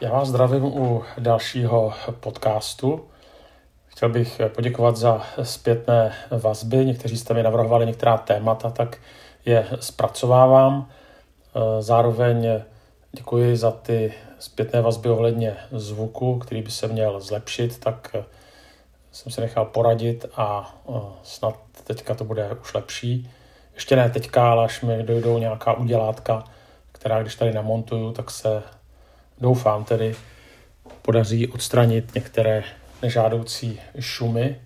Já vás zdravím u dalšího podcastu. Chtěl bych poděkovat za zpětné vazby. Někteří jste mi navrhovali některá témata, tak je zpracovávám. Zároveň děkuji za ty zpětné vazby ohledně zvuku, který by se měl zlepšit, tak jsem se nechal poradit a snad teďka to bude už lepší. Ještě ne teďka, ale až mi dojdou nějaká udělátka, která když tady namontuju, tak se doufám tedy podaří odstranit některé nežádoucí šumy.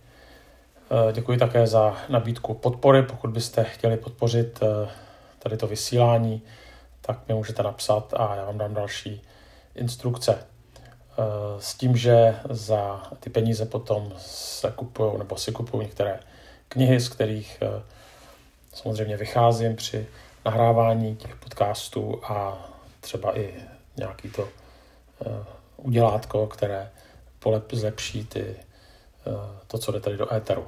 Eh, děkuji také za nabídku podpory. Pokud byste chtěli podpořit eh, tady to vysílání, tak mi můžete napsat a já vám dám další instrukce. Eh, s tím, že za ty peníze potom se kupují nebo si kupují některé knihy, z kterých samozřejmě vycházím při nahrávání těch podcastů a třeba i nějaký to udělátko, které polep zlepší ty, eh, to, co jde tady do éteru.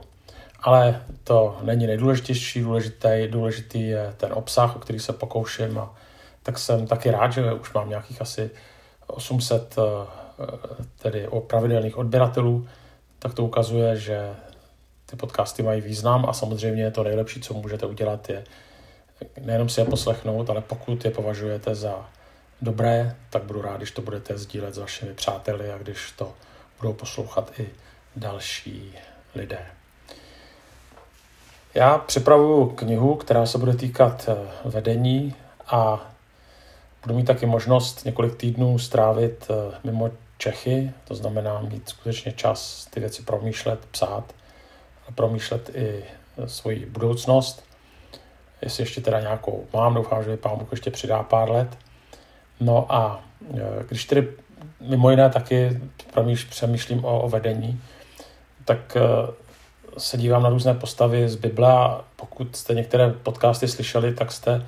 Ale to není nejdůležitější, důležitý, důležitý je ten obsah, o který se pokouším a tak jsem taky rád, že už mám nějakých asi 800 eh, tedy o pravidelných odběratelů, tak to ukazuje, že ty podcasty mají význam a samozřejmě to nejlepší, co můžete udělat, je nejenom si je poslechnout, ale pokud je považujete za dobré, tak budu rád, když to budete sdílet s vašimi přáteli a když to budou poslouchat i další lidé. Já připravuju knihu, která se bude týkat eh, vedení a budu mít taky možnost několik týdnů strávit eh, mimo Čechy, to znamená mít skutečně čas ty věci promýšlet, psát a promýšlet i eh, svoji budoucnost. Jestli ještě teda nějakou mám, doufám, že mi pán Bůh ještě přidá pár let – No a e, když tedy mimo jiné taky přemýšlím o, o vedení, tak e, se dívám na různé postavy z Bible a pokud jste některé podcasty slyšeli, tak jste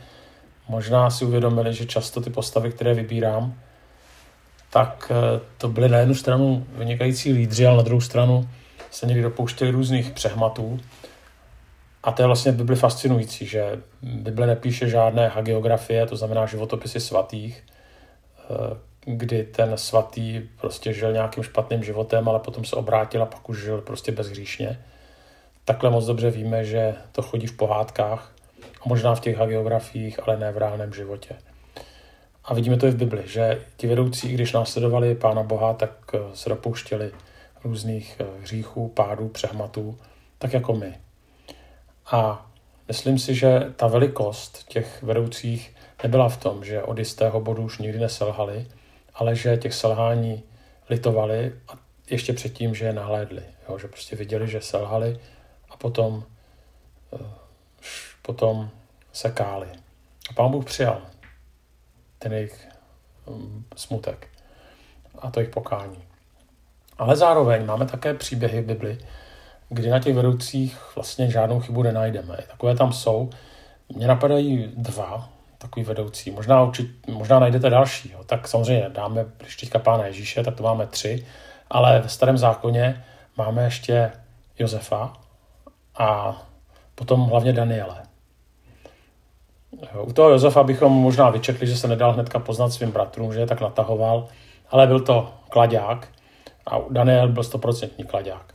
možná si uvědomili, že často ty postavy, které vybírám, tak e, to byly na jednu stranu vynikající lídři, ale na druhou stranu se někdy dopouštěli různých přehmatů. A to je vlastně v Bibli fascinující, že Bible nepíše žádné hagiografie, to znamená životopisy svatých, kdy ten svatý prostě žil nějakým špatným životem, ale potom se obrátil a pak už žil prostě bezhříšně. Takhle moc dobře víme, že to chodí v pohádkách možná v těch hagiografiích, ale ne v reálném životě. A vidíme to i v Bibli, že ti vedoucí, když následovali Pána Boha, tak eh, se dopouštěli různých eh, hříchů, pádů, přehmatů, tak jako my. A myslím si, že ta velikost těch vedoucích nebyla v tom, že od jistého bodu už nikdy neselhali, ale že těch selhání litovali a ještě předtím, že je nahlédli. Jo? Že prostě viděli, že selhali a potom, eh, potom se káli. A pán Bůh přijal ten jejich mm, smutek a to jejich pokání. Ale zároveň máme také příběhy v Bibli, kdy na těch vedoucích vlastně žádnou chybu nenajdeme. Takové tam jsou. Mně napadají dva, takový vedoucí. Možná, určit, možná najdete další. Jo. Tak samozřejmě dáme, když teďka pána Ježíše, tak to máme tři, ale ve starém zákoně máme ještě Josefa a potom hlavně Daniele. U toho Josefa bychom možná vyčekli, že se nedal hnedka poznat svým bratrům, že je tak natahoval, ale byl to kladák a Daniel byl stoprocentní kladák.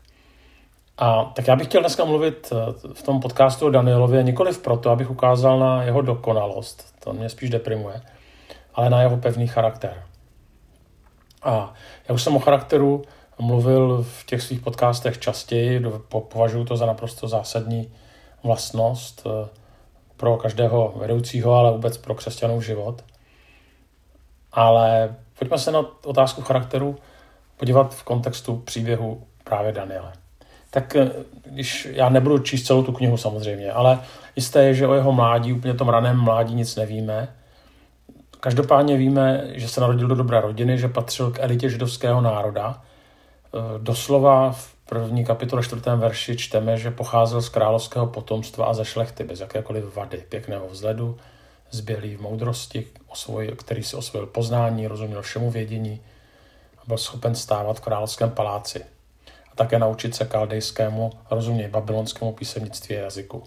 A tak já bych chtěl dneska mluvit eh, v tom podcastu o Danielově nikoliv proto, abych ukázal na jeho dokonalost, to mě spíš deprimuje, ale na jeho pevný charakter. A já už jsem o charakteru mluvil v těch svých podcastech častěji, považuji to za naprosto zásadní vlastnost eh, pro každého vedoucího, ale vůbec pro křesťanů život. Ale pojďme se na otázku charakteru podívat v kontextu příběhu právě Daniele tak eh, když já nebudu číst celou tu knihu samozřejmě, ale jisté je, že o jeho mládí, úplně tom raném mládí nic nevíme. Každopádně víme, že se narodil do dobré rodiny, že patřil k elitě židovského národa. Eh, doslova v první kapitole čtvrtém verši čteme, že pocházel z královského potomstva a ze šlechty, bez jakékoliv vady, pěkného vzhledu, zbělý v moudrosti, osvoj, který si osvojil poznání, rozuměl všemu vědění a byl schopen stávat v královském paláci také naučit se kaldejskému, rozuměj, babylonskému písemnictví a jazyku.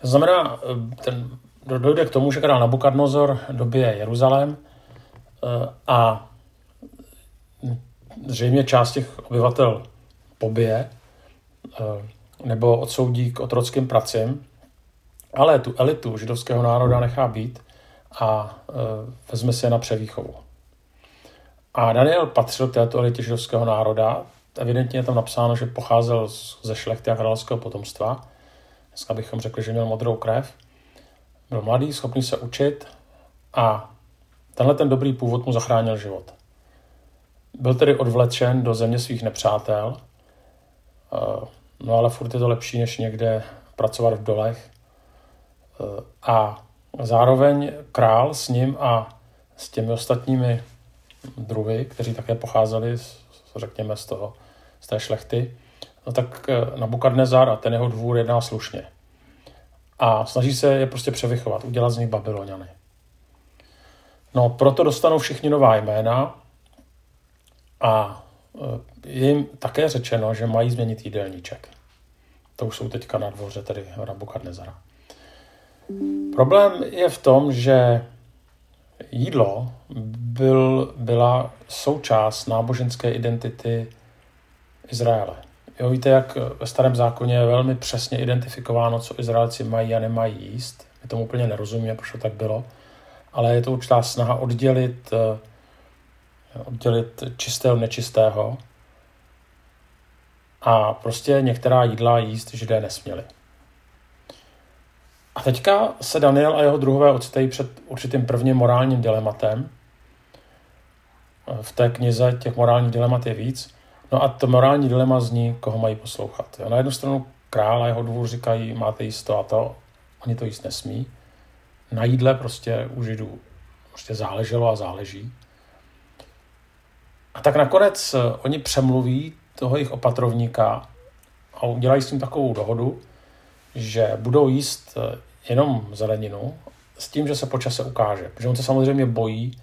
To znamená, eh, ten, dojde k tomu, že král Nabukadnozor dobije Jeruzalém eh, a zřejmě část těch obyvatel pobije nebo odsoudí k otrockým pracím, ale tu elitu židovského národa nechá být a vezme se na převýchovu. A Daniel patřil této elitě židovského národa. Evidentně je tam napsáno, že pocházel ze šlechty a královského potomstva. Dneska bychom řekli, že měl modrou krev. Byl mladý, schopný se učit a tenhle ten dobrý původ mu zachránil život. Byl tedy odvlečen do země svých nepřátel, eh, no ale furt je to lepší, než někde pracovat v dolech. Eh, a zároveň král s ním a s těmi ostatními druhy, kteří také pocházeli, řekněme, z, toho, z té šlechty, no tak eh, Nabukadnezar a ten jeho dvůr jedná slušně. A snaží se je prostě převychovat, udělat z nich Babyloniany. No, proto dostanou všichni nová jména a eh, je jim také řečeno, že mají změnit jídelníček. To už jsou teďka na dvoře tedy Nabukadnezara. Problém je v tom, že jídlo byl, byla součást náboženské identity Izraele. Jo, víte, jak ve starém zákoně je velmi přesně identifikováno, co Izraelci mají a nemají jíst. My tomu úplně nerozumíme, proč to tak bylo. Ale je to určitá snaha oddělit, eh, oddělit čisté od nečistého. A prostě některá jídla jíst židé nesměli. A teďka se Daniel a jeho druhové ocitají před určitým prvním morálním dilematem. V té knize těch morálních dilemat je víc. No a to morální dilema zní, koho mají poslouchat. Na jednu stranu král a jeho dvůr říkají, máte jíst to a to, oni to jíst nesmí. Na jídle prostě u židů prostě záleželo a záleží. A tak nakonec eh, oni přemluví toho jejich opatrovníka a udělají s ním takovou dohodu, že budou jíst eh, jenom zeleninu s tím, že se počase ukáže. Protože on se samozřejmě bojí,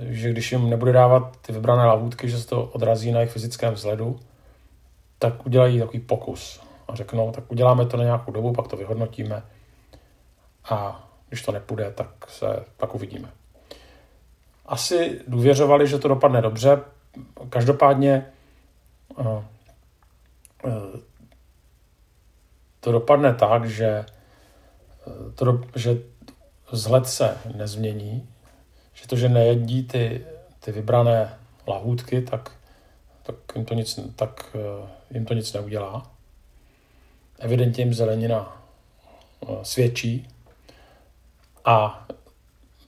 že když jim nebude dávat ty vybrané lavůdky, že se to odrazí na jejich fyzickém vzhledu, tak udělají takový pokus a řeknou, tak uděláme to na nějakou dobu, pak to vyhodnotíme a když to nepůjde, tak se pak uvidíme. Asi důvěřovali, že to dopadne dobře, každopádně uh, uh, to dopadne tak, že, to, že vzhled se nezmění, že to, že nejedí ty, ty vybrané lahůdky, tak, tak, jim to nic, tak eh, jim to nic neudělá. Evidentně jim zelenina eh, svědčí. A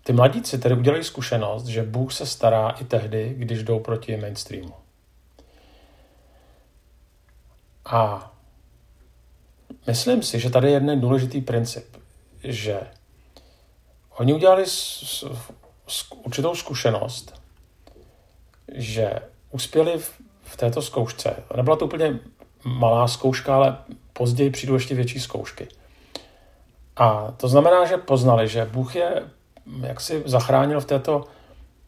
ty mladíci tedy udělají zkušenost, že Bůh se stará i tehdy, když jdou proti mainstreamu. A Myslím si, že tady je jeden důležitý princip, že oni udělali určitou zkušenost, že uspěli v, v této zkoušce. Nebyla to úplně malá zkouška, ale později přijdou ještě větší zkoušky. A to znamená, že poznali, že Bůh je jak si zachránil v této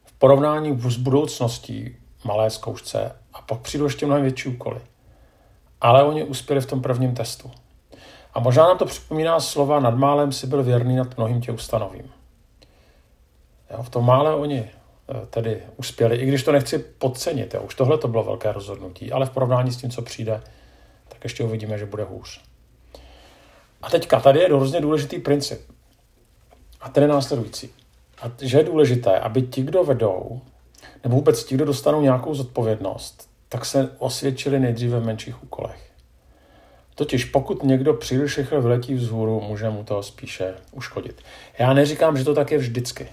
v porovnání s budoucností malé zkoušce a pak přijdou ještě mnohem větší úkoly. Ale oni uspěli v tom prvním testu. A možná nám to připomíná slova nad málem si byl věrný, nad mnohým tě ustanovím. Jo, v tom mále oni eh, tedy uspěli, i když to nechci podcenit. Jo. Už tohle to bylo velké rozhodnutí, ale v porovnání s tím, co přijde, tak ještě uvidíme, že bude hůř. A teďka, tady je hrozně důležitý princip. A ten je následující. A že je důležité, aby ti, kdo vedou, nebo vůbec ti, kdo dostanou nějakou zodpovědnost, tak se osvědčili nejdříve v menších úkolech. Totiž pokud někdo příliš rychle vyletí vzhůru, může mu to spíše uškodit. Já neříkám, že to tak je vždycky.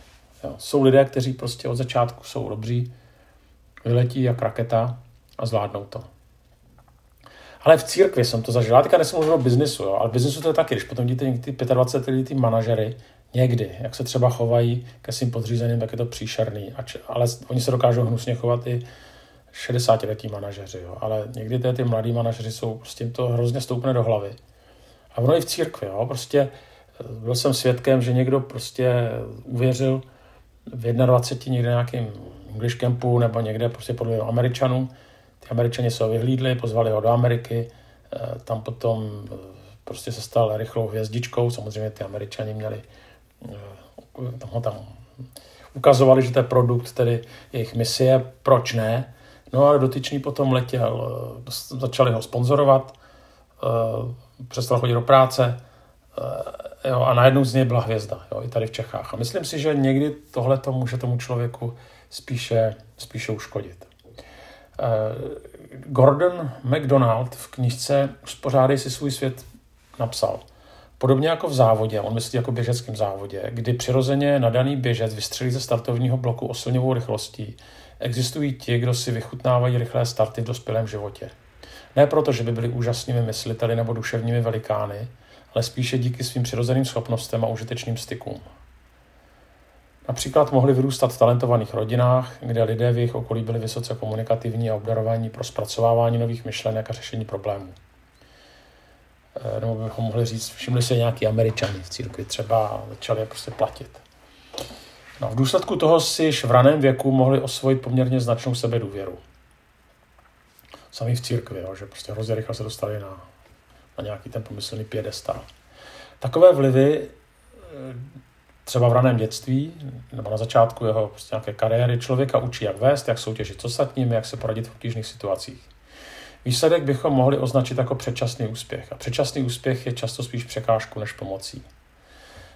Jo. Jsou lidé, kteří prostě od začátku jsou dobří, vyletí jak raketa a zvládnou to. Ale v církvi jsem to zažil. Já teďka nesmím o biznisu, jo, ale v biznisu to je taky, když potom vidíte někdy ty 25 lidí, ty manažery, někdy, jak se třeba chovají ke svým podřízeným, tak je to příšerný. Ale oni se dokážou hnusně chovat i 60-letí manažeři, jo. ale někdy ty, ty mladí manažeři jsou, prostě to hrozně stoupne do hlavy. A ono i v církvi, jo. prostě eh, byl jsem svědkem, že někdo prostě uvěřil v 21 někde nějakým English campu nebo někde prostě podle Američanů. Ty Američani se ho vyhlídli, pozvali ho do Ameriky, eh, tam potom eh, prostě se stal rychlou hvězdičkou, samozřejmě ty Američani měli, tam ho tam ukazovali, že to je produkt tedy jejich misie, proč ne, No a dotyčný potom letěl, eh, začali ho sponzorovat, eh, přestal chodit do práce eh, jo, a najednou z něj byla hvězda, jo, i tady v Čechách. A myslím si, že někdy tohle to může tomu člověku spíše, spíše uškodit. Gordon McDonald v knižce Uspořádej si svůj svět napsal. Podobně jako v závodě, on myslí jako běžeckém závodě, kdy přirozeně nadaný běžec vystřelí ze startovního bloku osilňovou rychlostí, existují ti, kdo si vychutnávají rychlé starty v dospělém životě. Ne proto, že by byli úžasnými mysliteli nebo duševními velikány, ale spíše díky svým přirozeným schopnostem a užitečným stykům. Například mohli vyrůstat v talentovaných rodinách, kde lidé v jejich okolí byli vysoce komunikativní a obdarovaní pro zpracovávání nových myšlenek a řešení problémů. Eh, nebo bychom mohli říct, všimli se nějaký američani v církvi třeba a začali je prostě platit. No, v důsledku toho si již v raném věku mohli osvojit poměrně značnou sebedůvěru. Sami v církvi, jo, že prostě hrozně rychle se dostali na, na nějaký ten pomyslný pědestal. Takové vlivy eh, třeba v raném dětství nebo na začátku jeho prostě nějaké kariéry člověka učí, jak vést, jak soutěžit s ostatními, jak se poradit v obtížných situacích. Výsledek bychom mohli označit jako předčasný úspěch. A předčasný úspěch je často spíš překážku než pomocí.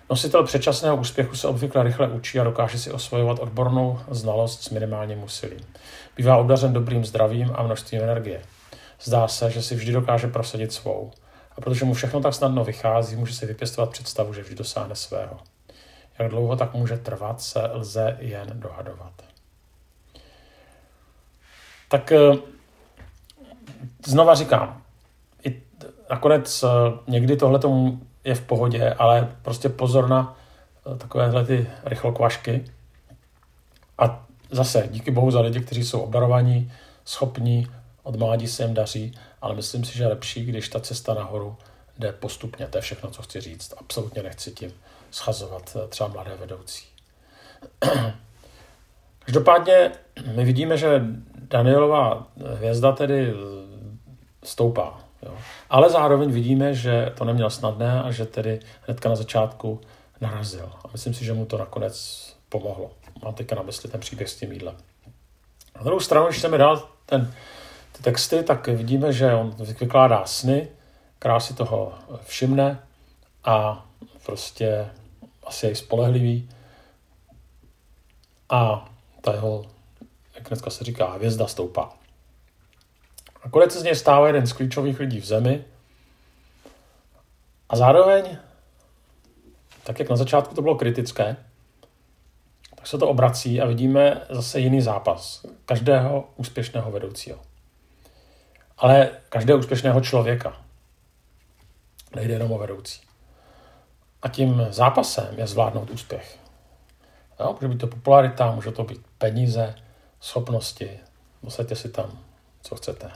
Nositel předčasného úspěchu se obvykle rychle učí a dokáže si osvojovat odbornou znalost s minimálním úsilím. Bývá obdařen dobrým zdravím a množstvím energie. Zdá se, že si vždy dokáže prosadit svou. A protože mu všechno tak snadno vychází, může si vypěstovat představu, že vždy dosáhne svého. Jak dlouho tak může trvat, se lze jen dohadovat. Tak eh, znova říkám, i nakonec eh, někdy tohle je v pohodě, ale prostě pozor na eh, takovéhle ty rychlokvašky. A zase díky bohu za lidi, kteří jsou obdarovaní, schopní, od mládí se jim daří, ale myslím si, že je lepší, když ta cesta nahoru jde postupně. To je všechno, co chci říct. Absolutně nechci tím schazovat eh, třeba mladé vedoucí. Každopádně my vidíme, že Danielová hvězda tedy stoupá. Jo. Ale zároveň vidíme, že to neměl snadné a že tedy hnedka na začátku narazil. A myslím si, že mu to nakonec pomohlo. Mám teďka na mysli ten příběh s tím jídlem. Na druhou stranu, když chceme dát ten, ty texty, tak vidíme, že on vykládá sny, krásy toho všimne a prostě asi je spolehlivý. A ta jeho, jak dneska se říká, hvězda stoupá. Nakonec se z něj stává jeden z klíčových lidí v zemi a zároveň, tak jak na začátku to bylo kritické, tak se to obrací a vidíme zase jiný zápas každého úspěšného vedoucího. Ale každého úspěšného člověka. Nejde jenom o vedoucí. A tím zápasem je zvládnout úspěch. Jo, může být to popularita, může to být peníze, schopnosti. Musíte si tam, co chcete.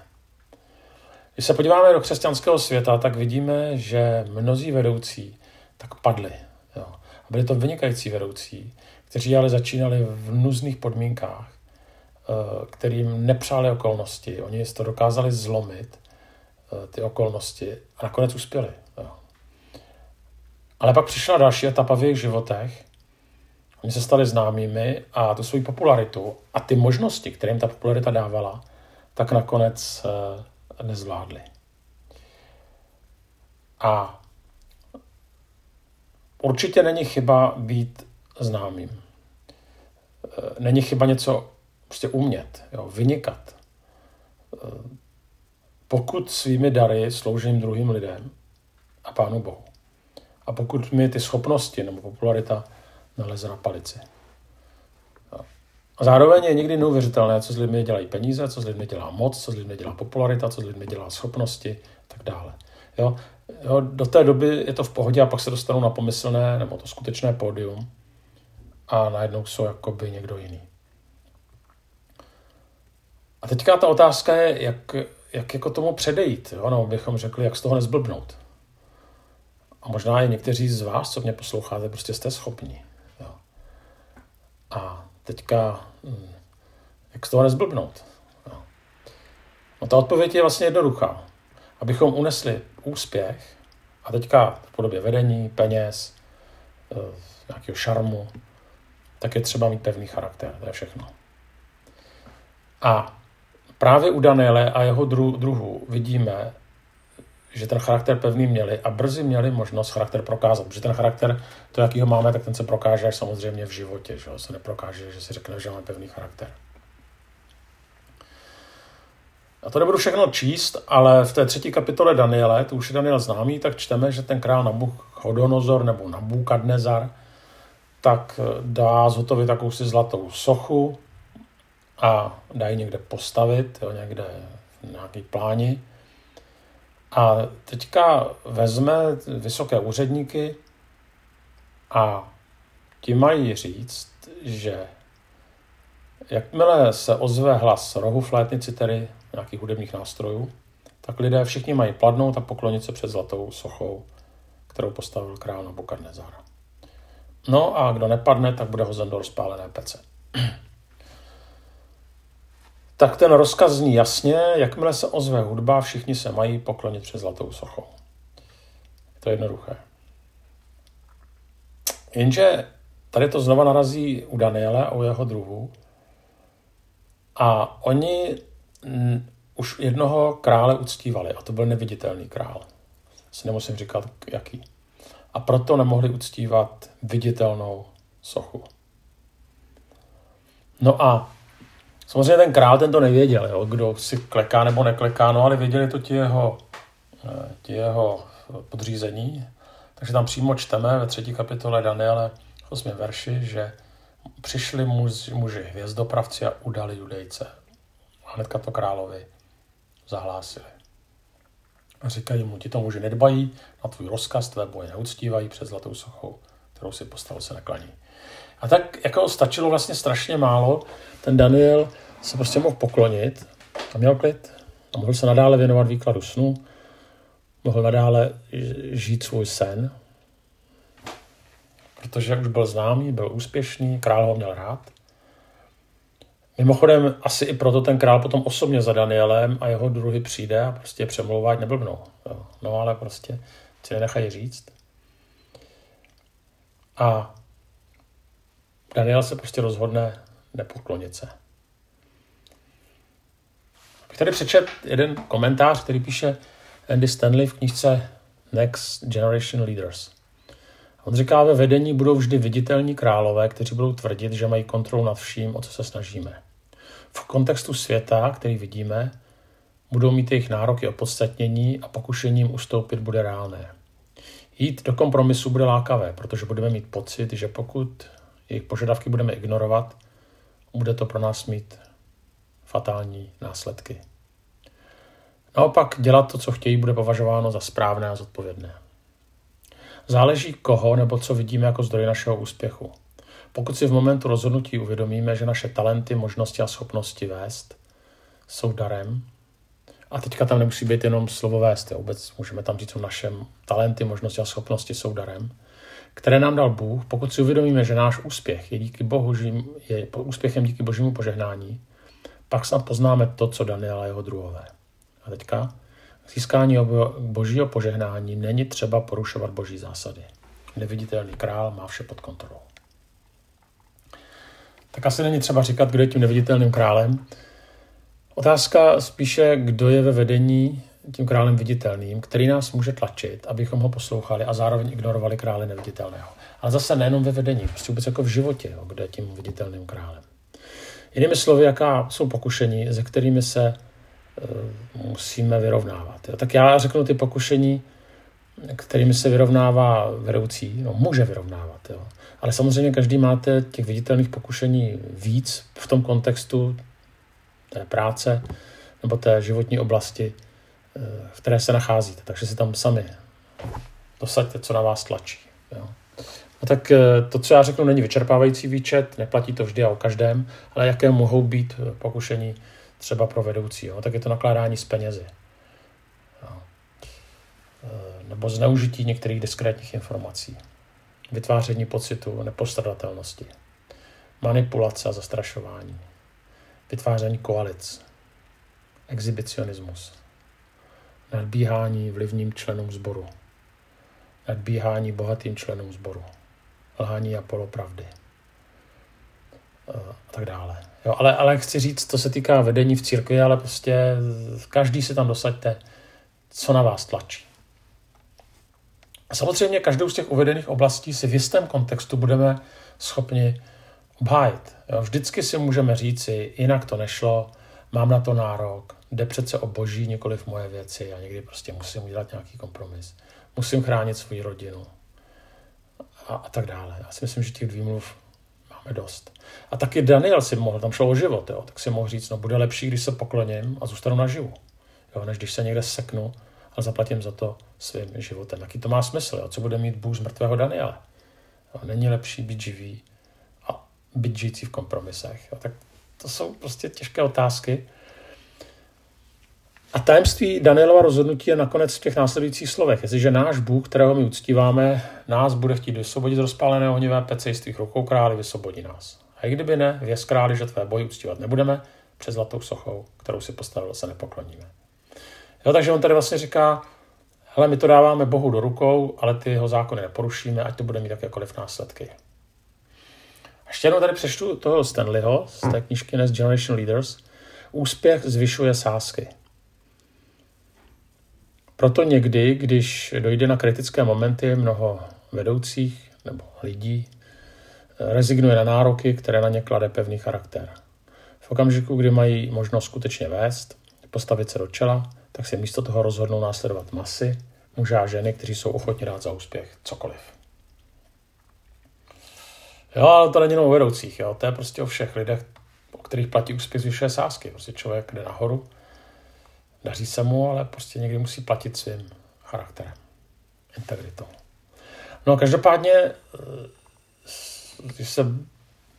Když se podíváme do křesťanského světa, tak vidíme, že mnozí vedoucí tak padli. Jo. A byli to vynikající vedoucí, kteří ale začínali v nuzných podmínkách, kterým nepřáli okolnosti. Oni to dokázali zlomit, eh, ty okolnosti, a nakonec uspěli. Jo. Ale pak přišla další etapa v jejich životech. Oni se stali známými a tu svoji popularitu a ty možnosti, které jim ta popularita dávala, tak nakonec eh, nezvládli. A určitě není chyba být známým. Není chyba něco prostě umět, jo, vynikat. Pokud svými dary sloužím druhým lidem a Pánu Bohu. A pokud mi ty schopnosti nebo popularita naleze na palici. A zároveň je někdy neuvěřitelné, co s lidmi dělají peníze, co s lidmi dělá moc, co s lidmi dělá popularita, co s lidmi dělá schopnosti a tak dále. Jo? Jo, do té doby je to v pohodě a pak se dostanou na pomyslné nebo to skutečné pódium a najednou jsou jakoby někdo jiný. A teďka ta otázka je, jak, jak jako tomu předejít. Jo? No, bychom řekli, jak z toho nezblbnout. A možná i někteří z vás, co mě posloucháte, prostě jste schopni. Jo? A teďka, hm, jak z toho nezblbnout? No ta odpověď je vlastně jednoduchá. Abychom unesli úspěch, a teďka v podobě vedení, peněz, eh, nějakého šarmu, tak je třeba mít pevný charakter, to je všechno. A právě u Daniele a jeho dru, druhu vidíme, že ten charakter pevný měli a brzy měli možnost charakter prokázat. Protože ten charakter, to, jaký ho máme, tak ten se prokáže až samozřejmě v životě. Že se neprokáže, že si řekne, že máme pevný charakter. A to nebudu všechno číst, ale v té třetí kapitole Daniele, to už je Daniel známý, tak čteme, že ten král Nabuchodonozor nebo Nabukadnezar tak dá zhotovit si zlatou sochu a dá ji někde postavit, jo, někde v nějaký pláni. A teďka vezme vysoké úředníky a ti mají říct, že jakmile se ozve hlas rohu flétnici, tedy nějakých hudebních nástrojů, tak lidé všichni mají pladnout a poklonit se před zlatou sochou, kterou postavil král Nabukadnezar. No a kdo nepadne, tak bude hozen do rozpálené pece. Tak ten rozkaz zní jasně, jakmile se ozve hudba, všichni se mají poklonit před zlatou sochou. To je jednoduché. Jenže tady to znova narazí u Daniele a u jeho druhu. A oni už jednoho krále uctívali, a to byl neviditelný král. Si nemusím říkat, jaký. A proto nemohli uctívat viditelnou sochu. No a samozřejmě ten král ten to nevěděl, jo, kdo si kleká nebo nekleká, no ale věděli to ti jeho, eh, ti jeho podřízení. Takže tam přímo čteme ve třetí kapitole Daniele 8. verši, že přišli muži, muži hvězdopravci a udali judejce hnedka to královi zahlásili. A říkají mu, ti to muži nedbají, na tvůj rozkaz tvé boje neuctívají před zlatou sochou, kterou si postavil se naklaní. A tak jako stačilo vlastně strašně málo, ten Daniel se prostě mohl poklonit a měl klid a mohl se nadále věnovat výkladu snu, mohl nadále žít svůj sen, protože už byl známý, byl úspěšný, král ho měl rád. Mimochodem, asi i proto ten král potom osobně za Danielem a jeho druhy přijde a prostě přemlouvá, ať neblbnou. Jo. No ale prostě si nenechají říct. A Daniel se prostě rozhodne nepoklonit se. Bych tady přečet jeden komentář, který píše Andy Stanley v knižce Next Generation Leaders. On říká, ve vedení budou vždy viditelní králové, kteří budou tvrdit, že mají kontrolu nad vším, o co se snažíme. V kontextu světa, který vidíme, budou mít jejich nároky opodstatnění a pokušením ustoupit bude reálné. Jít do kompromisu bude lákavé, protože budeme mít pocit, že pokud jejich požadavky budeme ignorovat, bude to pro nás mít fatální následky. Naopak dělat to, co chtějí, bude považováno za správné a zodpovědné. Záleží koho nebo co vidíme jako zdroj našeho úspěchu. Pokud si v momentu rozhodnutí uvědomíme, že naše talenty, možnosti a schopnosti vést jsou darem, a teďka tam nemusí být jenom slovo vést, je vůbec můžeme tam říct o našem talenty, možnosti a schopnosti jsou darem, které nám dal Bůh, pokud si uvědomíme, že náš úspěch je, díky Bohu, je úspěchem díky božímu požehnání, pak snad poznáme to, co Daniel a jeho druhové. A teďka získání božího požehnání není třeba porušovat boží zásady. Neviditelný král má vše pod kontrolou. Tak asi není třeba říkat, kdo je tím neviditelným králem. Otázka spíše, kdo je ve vedení tím králem viditelným, který nás může tlačit, abychom ho poslouchali a zároveň ignorovali krále neviditelného. Ale zase nejenom ve vedení, prostě vůbec jako v životě, jo, kde je tím viditelným králem. Jinými slovy, jaká jsou pokušení, se kterými se uh, musíme vyrovnávat. Jo. Tak já řeknu ty pokušení, kterými se vyrovnává vedoucí, no může vyrovnávat. Jo. Ale samozřejmě každý máte těch viditelných pokušení víc v tom kontextu té práce nebo té životní oblasti, v které se nacházíte. Takže si tam sami dosaďte, co na vás tlačí. Jo. No tak eh, to, co já řeknu, není vyčerpávající výčet, neplatí to vždy a o každém, ale jaké mohou být eh, pokušení třeba pro vedoucí. Jo. Tak je to nakládání s penězi. Jo. Nebo zneužití některých diskrétních informací vytváření pocitu nepostradatelnosti, manipulace a zastrašování, vytváření koalic, exhibicionismus, nadbíhání vlivním členům sboru, nadbíhání bohatým členům sboru, lhání a polopravdy a tak dále. Jo, ale, ale chci říct, to se týká vedení v církvi, ale prostě každý si tam dosaďte, co na vás tlačí. A samozřejmě každou z těch uvedených oblastí si v jistém kontextu budeme schopni obhájit. Jo, vždycky si můžeme říci, jinak to nešlo, mám na to nárok, jde přece o boží, nikoliv moje věci a někdy prostě musím udělat nějaký kompromis. Musím chránit svoji rodinu a, a tak dále. Já si myslím, že těch výmluv máme dost. A taky Daniel si mohl, tam šlo o život, jo, tak si mohl říct, no bude lepší, když se pokloním a zůstanu naživu, jo, než když se někde seknu a zaplatím za to svým životem. Jaký to má smysl, jo? co bude mít Bůh z mrtvého Daniela? Jo, není lepší být živý a být žijící v kompromisech. Jo? Tak to jsou prostě těžké otázky. A tajemství Danielova rozhodnutí je nakonec v těch následujících slovech. Jestliže náš Bůh, kterého my uctíváme, nás bude chtít vysvobodit z rozpáleného ohnivé pece z tvých rukou králi, vysvobodí nás. A i kdyby ne, věz králi, že tvé boji uctívat nebudeme, před zlatou sochou, kterou si postavil, se nepokloníme. Jo, takže on tady vlastně říká, hele, my to dáváme Bohu do rukou, ale ty jeho zákony neporušíme, ať to bude mít jakékoliv následky. Ještě jednou tady přečtu toho Stanleyho z té knižky Next Generation Leaders. Úspěch zvyšuje sázky. Proto někdy, když dojde na kritické momenty, mnoho vedoucích nebo lidí rezignuje na nároky, které na ně klade pevný charakter. V okamžiku, kdy mají možnost skutečně vést, postavit se do čela, tak si místo toho rozhodnou následovat masy, muže a ženy, kteří jsou ochotni dát za úspěch cokoliv. Jo, ale to není jenom o vedoucích, jo. to je prostě o všech lidech, o kterých platí úspěch zvyšuje sázky. Prostě člověk jde nahoru, daří se mu, ale prostě někdy musí platit svým charakterem, integritou. No každopádně, eh, když se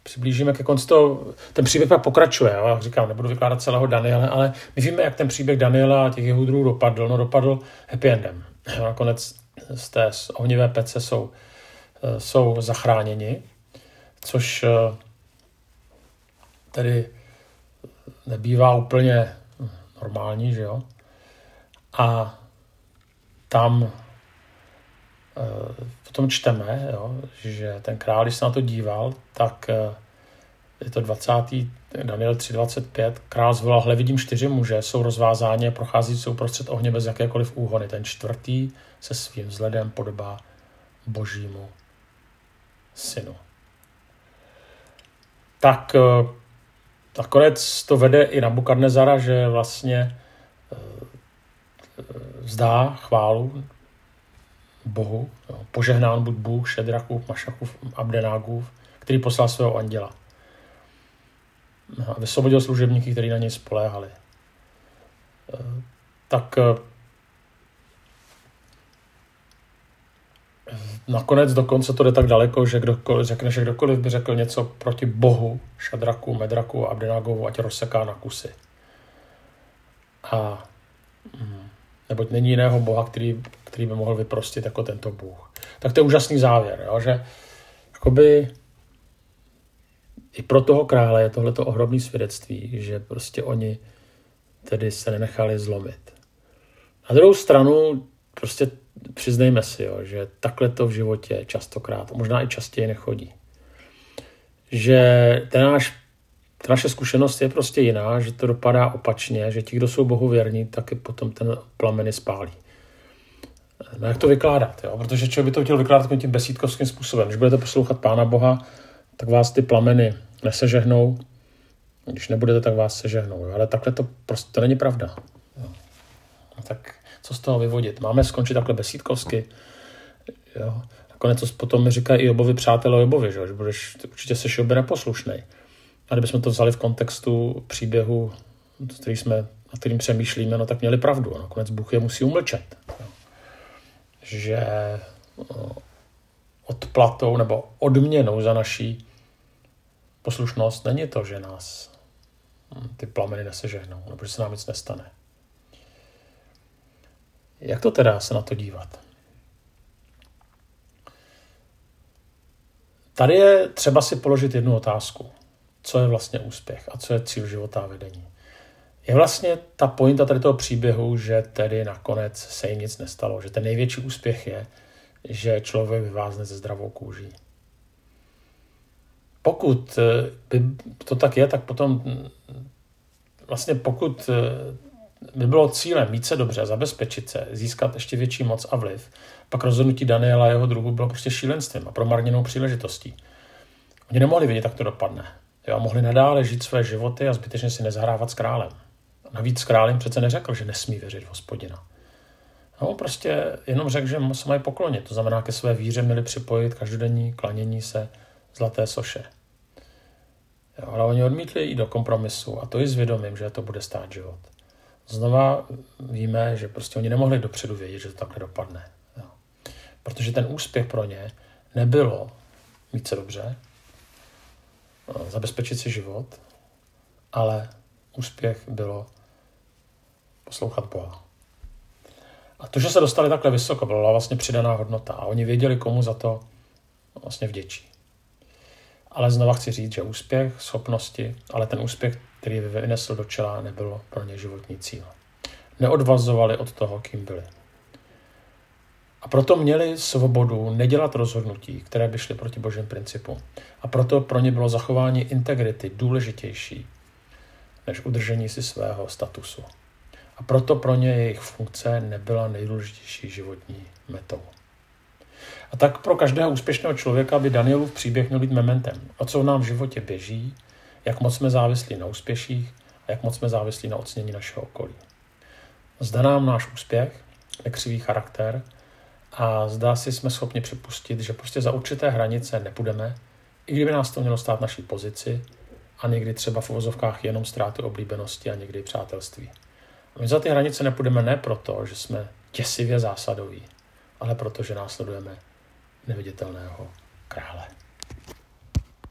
přiblížíme ke konci toho, ten příběh pak pokračuje, jo? jak říkám, nebudu vykládat celého Daniela, ale my víme, jak ten příběh Daniela a těch jeho druhů dopadl, no dopadl happy endem. Nakonec z té ohnivé pece jsou, eh, jsou zachráněni, což eh, tedy nebývá úplně normální, že jo. A tam v tom čteme, jo, že ten král, když se na to díval, tak eh, je to 20. Daniel 3.25, král zvolal, hle vidím čtyři muže, jsou rozvázáni a prochází jsou prostřed ohně bez jakékoliv úhony. Ten čtvrtý se svým vzhledem podobá božímu synu. Tak eh, nakonec to vede i na Bukadnezara, že vlastně eh, vzdá chválu Bohu, požehnán buď Bůh, Šedrakův, Mašakův, Abdenágův, který poslal svého anděla. A vysvobodil služebníky, kteří na něj spoléhali. E, tak nakonec dokonce to jde tak daleko, že kdokoliv, řekne, že kdokoliv by řekl něco proti Bohu, Šadraku, Medraku a Abdenágovu, ať rozseká na kusy. A mm, neboť není jiného Boha, který, který by mohl vyprostit jako tento Bůh. Tak to je úžasný závěr, jo, že jakoby i pro toho krále je tohleto ohromné svědectví, že prostě oni tedy se nenechali zlomit. Na druhou stranu prostě přiznejme si, jo, že takhle to v životě častokrát, možná i častěji nechodí. Že ten náš ta naše zkušenost je prostě jiná, že to dopadá opačně, že ti, kdo jsou Bohu věrní, taky potom ten plameny spálí. No jak to vykládat? Jo? Protože člověk by to chtěl vykládat tím besídkovským způsobem. Když budete poslouchat Pána Boha, tak vás ty plameny nesežehnou. Když nebudete, tak vás sežehnou. Jo? Ale takhle to prostě to není pravda. No tak co z toho vyvodit? Máme skončit takhle besídkovsky? Jo? Nakonec to potom mi říkají i obovi přátelé obovi, že, že budeš, určitě se oby neposlušnej. A kdybychom to vzali v kontextu příběhu, který jsme, na kterým přemýšlíme, no tak měli pravdu. A nakonec Bůh je musí umlčet. Že odplatou nebo odměnou za naší poslušnost není to, že nás hm, ty plameny nesežehnou, nebo že se nám nic nestane. Jak to teda se na to dívat? Tady je třeba si položit jednu otázku co je vlastně úspěch a co je cíl života a vedení. Je vlastně ta pointa tady toho příběhu, že tedy nakonec se jim nic nestalo, že ten největší úspěch je, že člověk vyvázne ze zdravou kůží. pokud eh, by to tak je, tak potom mm, vlastně pokud eh, by bylo cílem mít se dobře, zabezpečit se, získat ještě větší moc a vliv, pak rozhodnutí Daniela a jeho druhu bylo prostě šílenstvím a promarněnou příležitostí. Oni nemohli vědět, jak to dopadne. Jo, mohli nadále žít své životy a zbytečně si nezahrávat s králem. Navíc král jim přece neřekl, že nesmí věřit v hospodina. No, prostě jenom řekl, že se mají poklonit. To znamená, ke své víře měli připojit každodenní klanění se zlaté soše. Jo, ale oni odmítli jít do kompromisu a to i s vědomím, že to bude stát život. Znova víme, že prostě oni nemohli dopředu vědět, že to takhle dopadne. Jo. Protože ten úspěch pro ně nebylo mít se dobře, zabezpečit si život, ale úspěch bylo poslouchat Boha. A to, že se dostali takhle vysoko, byla vlastně přidaná hodnota a oni věděli, komu za to vlastně vděčí. Ale znova chci říct, že úspěch, schopnosti, ale ten úspěch, který vynesl do čela, nebyl pro ně životní cíl. Neodvazovali od toho, kým byli. A proto měli svobodu nedělat rozhodnutí, které by šly proti božím principu. A proto pro ně bylo zachování integrity důležitější než udržení si svého statusu. A proto pro ně jejich funkce nebyla nejdůležitější životní metou. A tak pro každého úspěšného člověka by Danielův příběh měl být mementem. O co nám v životě běží, jak moc jsme závislí na úspěších a jak moc jsme závislí na ocenění našeho okolí. Zda nám náš úspěch, nekřivý charakter a zdá si jsme schopni připustit, že prostě za určité hranice nepůjdeme, i kdyby nás to mělo stát naší pozici a někdy třeba v uvozovkách jenom ztráty oblíbenosti a někdy přátelství. My za ty hranice nepůjdeme ne proto, že jsme těsivě zásadoví, ale proto, že následujeme neviditelného krále.